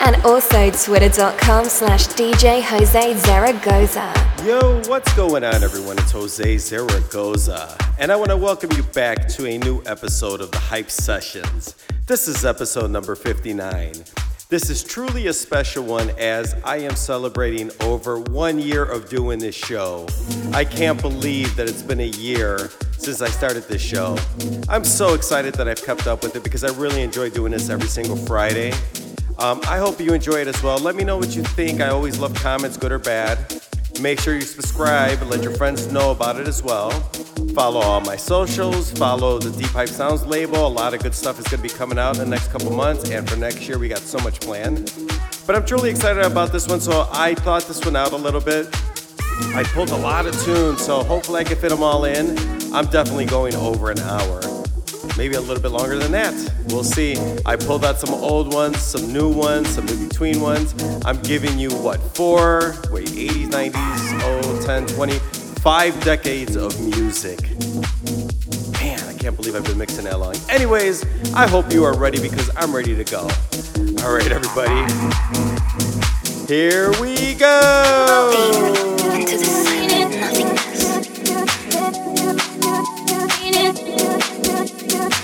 And also twitter.com slash DJ Jose Zaragoza. Yo, what's going on, everyone? It's Jose Zaragoza, and I want to welcome you back to a new episode of the Hype Sessions. This is episode number 59. This is truly a special one as I am celebrating over one year of doing this show. I can't believe that it's been a year since I started this show. I'm so excited that I've kept up with it because I really enjoy doing this every single Friday. Um, I hope you enjoy it as well. Let me know what you think. I always love comments, good or bad. Make sure you subscribe and let your friends know about it as well. Follow all my socials, follow the Deep Hype Sounds label. A lot of good stuff is going to be coming out in the next couple months, and for next year, we got so much planned. But I'm truly excited about this one, so I thought this one out a little bit. I pulled a lot of tunes, so hopefully I can fit them all in. I'm definitely going over an hour maybe a little bit longer than that. We'll see. I pulled out some old ones, some new ones, some in between ones. I'm giving you what, four, wait, 80s, 90s, oh, 10, 20, five decades of music. Man, I can't believe I've been mixing that long. Anyways, I hope you are ready because I'm ready to go. All right, everybody. Here we go.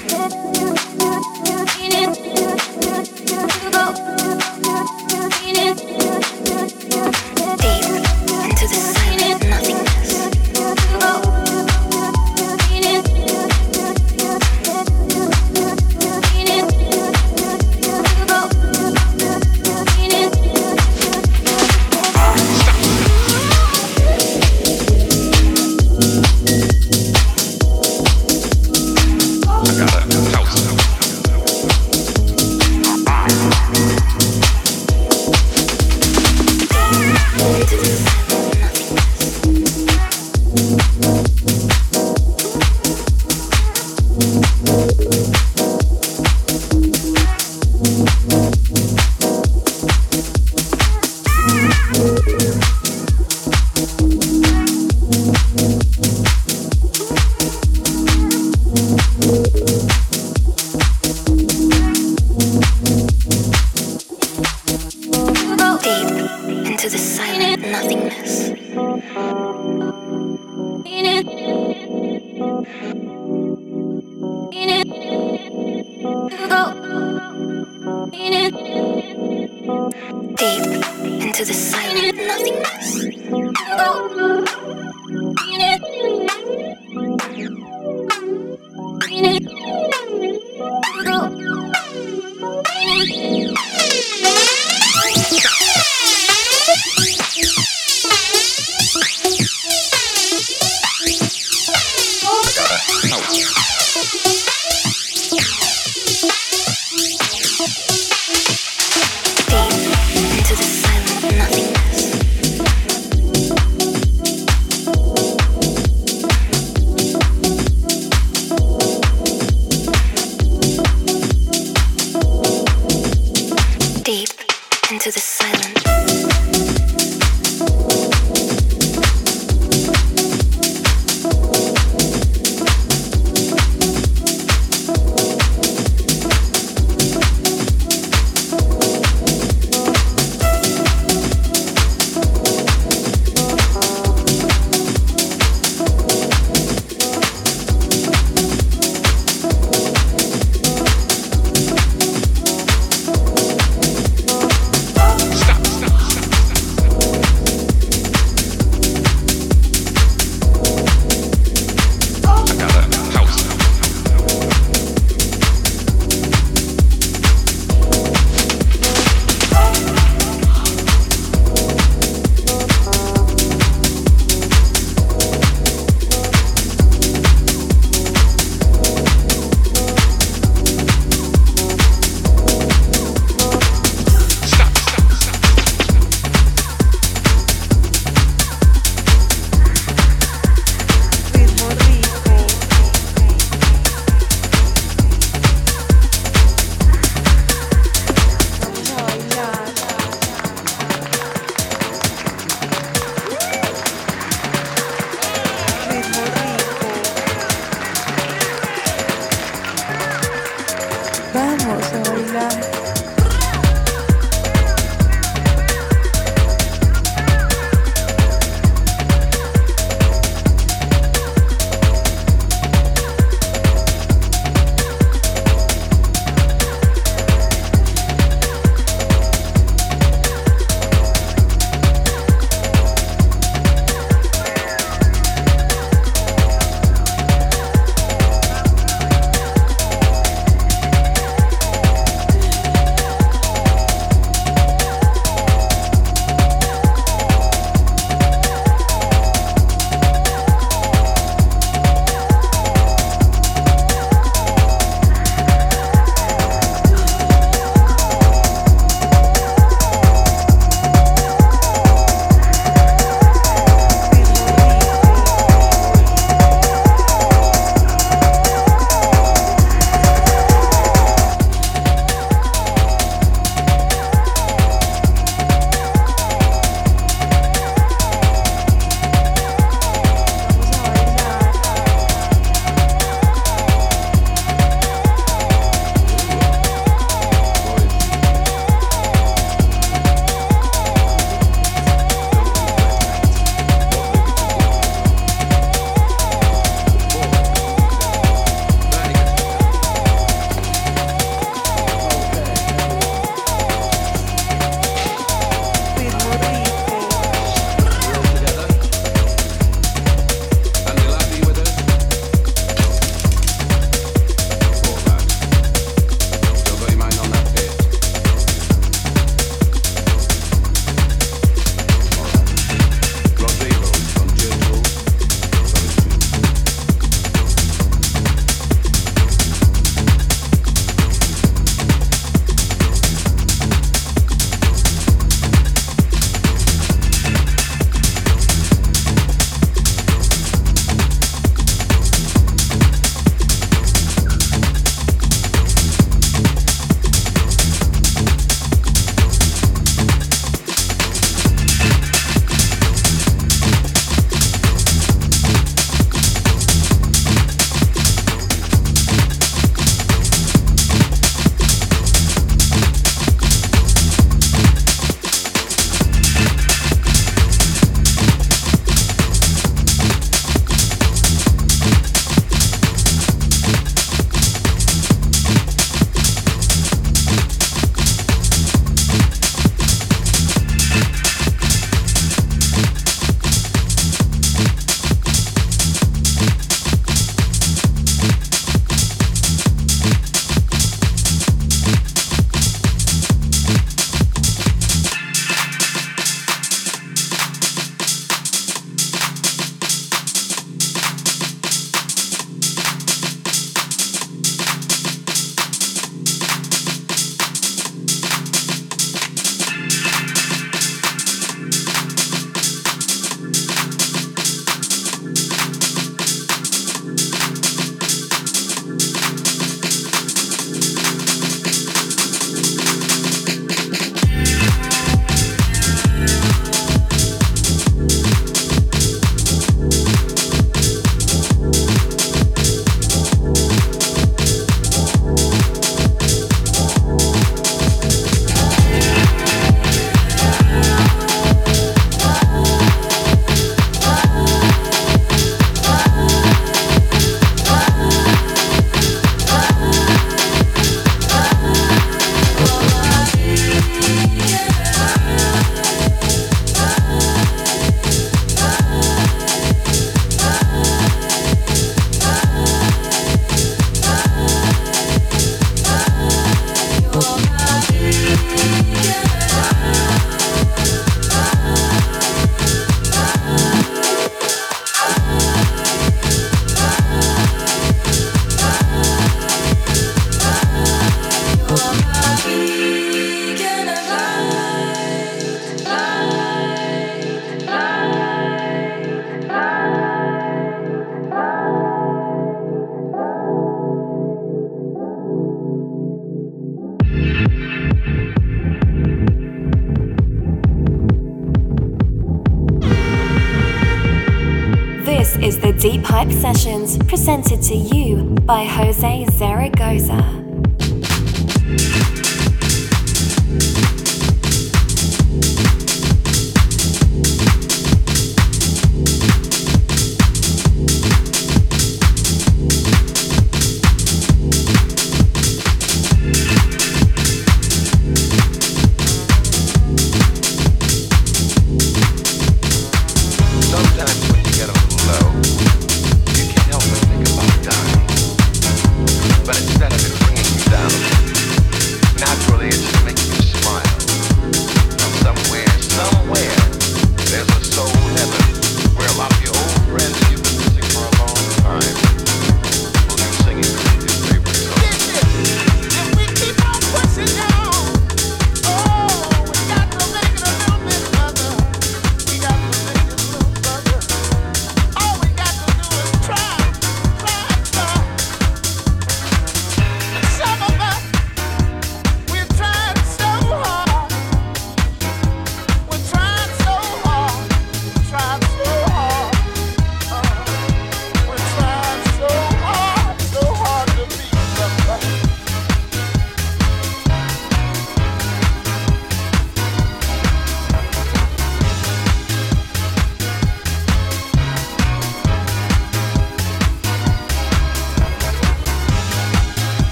Deep into the silent nothingness.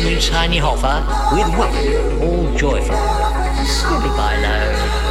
Unwin's Tiny Hoffer with Wobble, all joyful. Goodbye, low.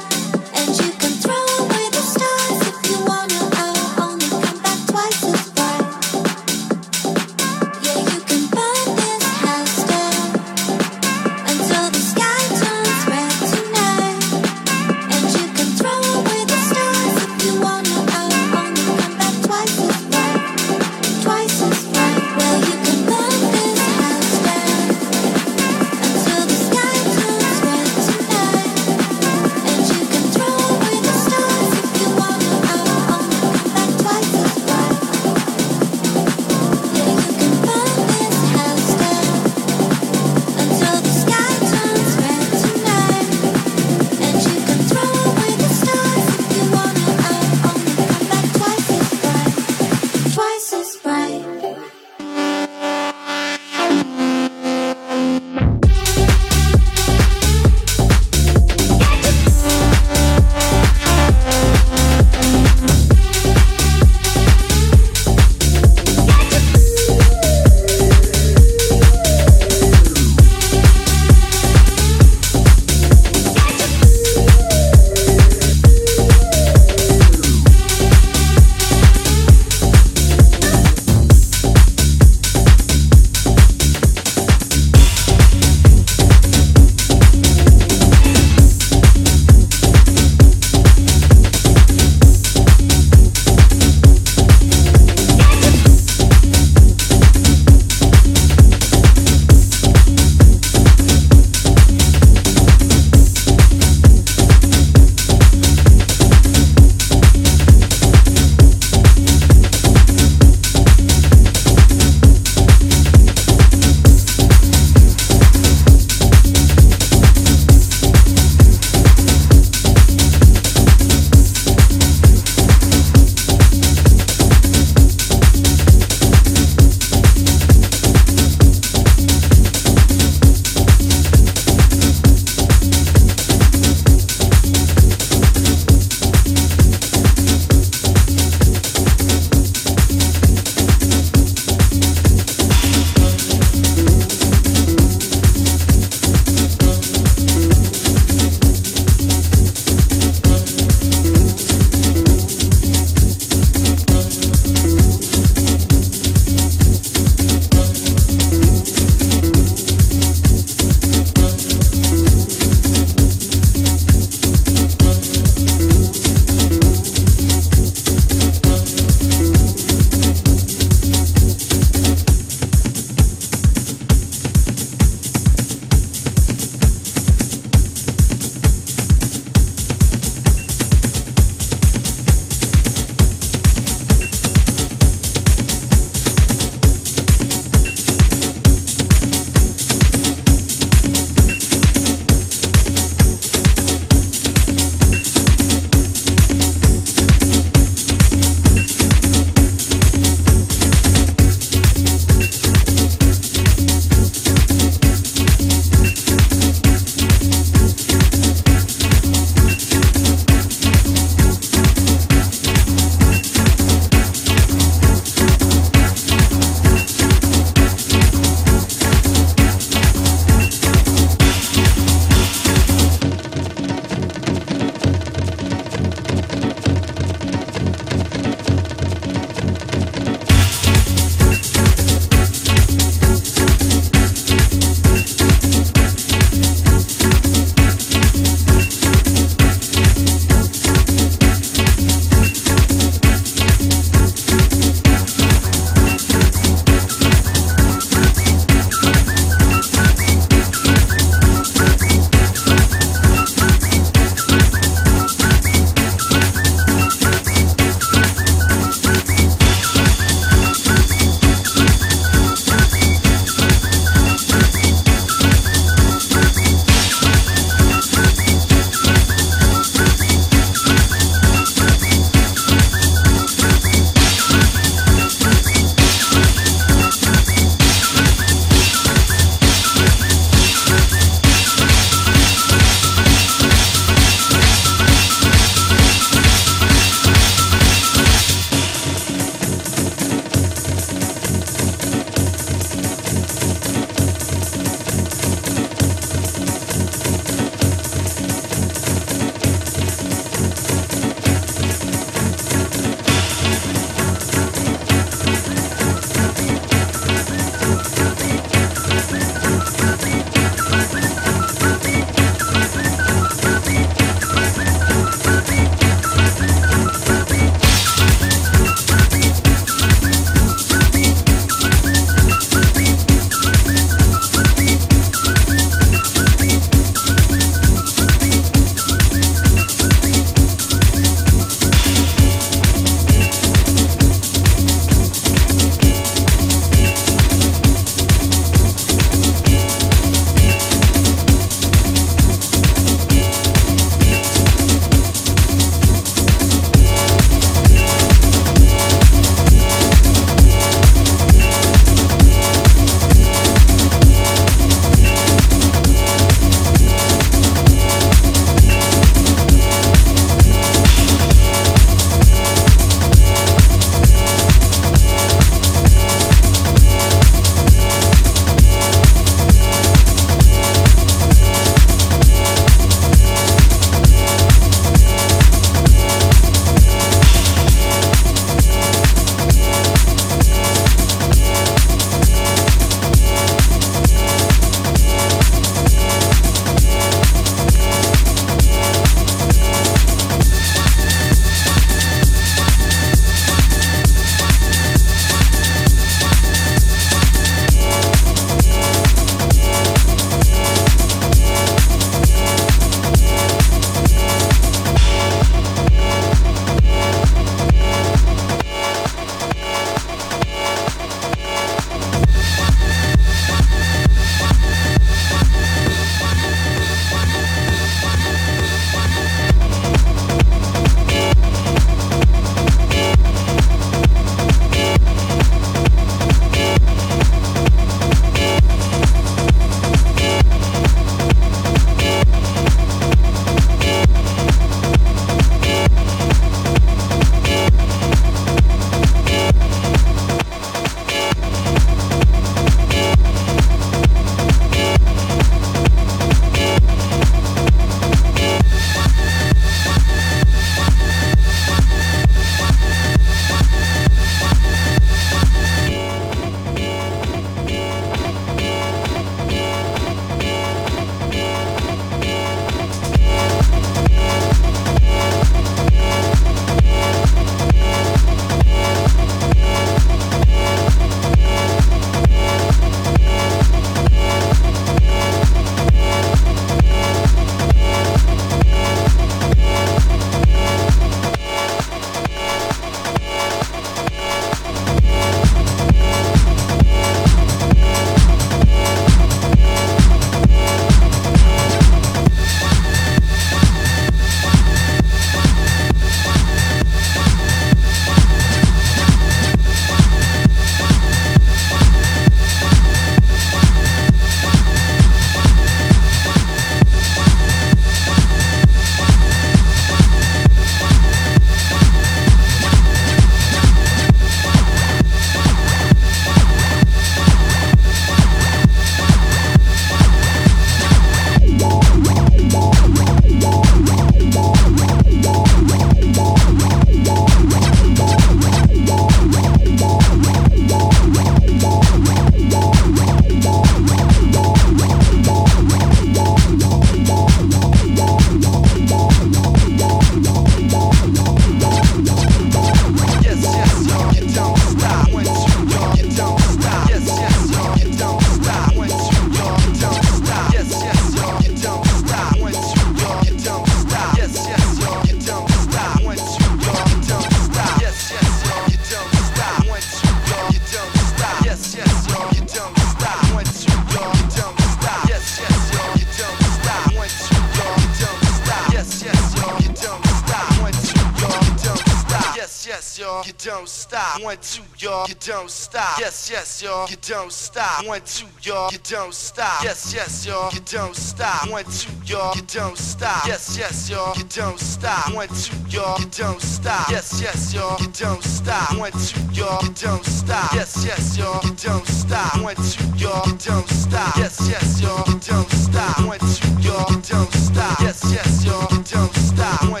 Stop. One, two, y'all, you don't stop. Yes, yes, y'all, you don't stop. One, two, y'all, you don't stop. Yes, yes, y'all, you don't stop. One, two, y'all, you don't stop. Yes, yes, y'all, you don't stop. One, two, y'all, you don't stop. Yes, yes, y'all, you don't stop. One, two, y'all, you don't stop. Yes, yes, y'all, you don't stop. One, two, y'all, you don't stop. Yes, yes, y'all, you don't stop. One,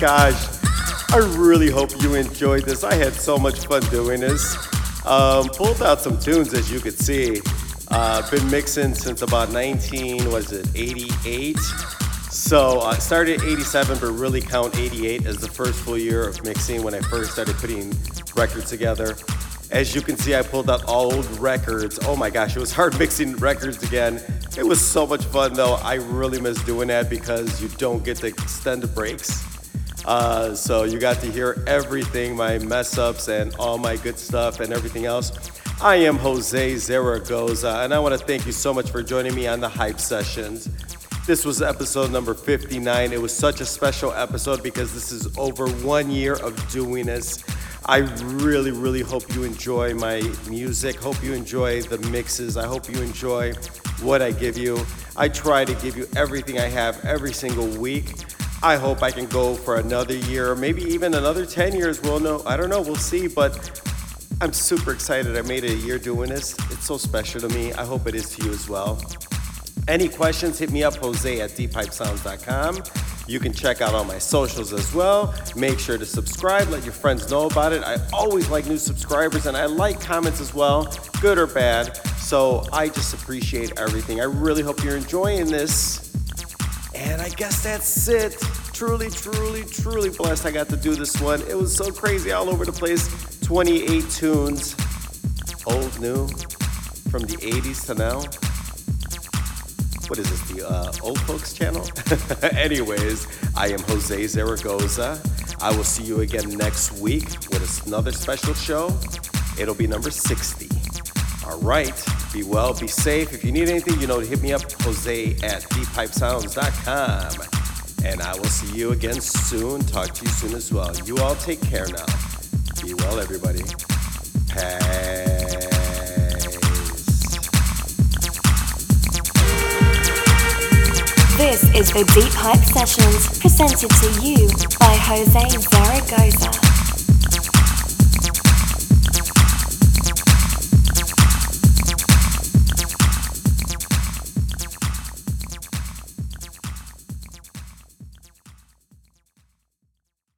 gosh. I really hope you enjoyed this. I had so much fun doing this. Um, pulled out some tunes as you could see. Uh, been mixing since about 19, was it 88? So I uh, started 87, but really count 88 as the first full year of mixing when I first started putting records together. As you can see, I pulled out all old records. Oh my gosh, it was hard mixing records again. It was so much fun though. I really miss doing that because you don't get to extend the breaks. Uh, so you got to hear everything, my mess ups and all my good stuff and everything else. I am Jose Zaragoza, and I want to thank you so much for joining me on the Hype Sessions. This was episode number 59. It was such a special episode because this is over one year of doing this. I really, really hope you enjoy my music. Hope you enjoy the mixes. I hope you enjoy what I give you. I try to give you everything I have every single week. I hope I can go for another year, maybe even another 10 years. We'll know. I don't know. We'll see. But I'm super excited. I made it a year doing this. It's so special to me. I hope it is to you as well. Any questions, hit me up, Jose at deephypesounds.com. You can check out all my socials as well. Make sure to subscribe, let your friends know about it. I always like new subscribers and I like comments as well, good or bad. So I just appreciate everything. I really hope you're enjoying this. And I guess that's it. Truly, truly, truly blessed I got to do this one. It was so crazy all over the place. 28 tunes, old, new, from the 80s to now. What is this, the uh, old folks channel? Anyways, I am Jose Zaragoza. I will see you again next week with another special show. It'll be number 60. All right. Be well, be safe. If you need anything, you know, to hit me up, Jose at deephypesounds.com. And I will see you again soon. Talk to you soon as well. You all take care now. Be well, everybody. Peace. This is the Deep Hype Sessions presented to you by Jose Zaragoza.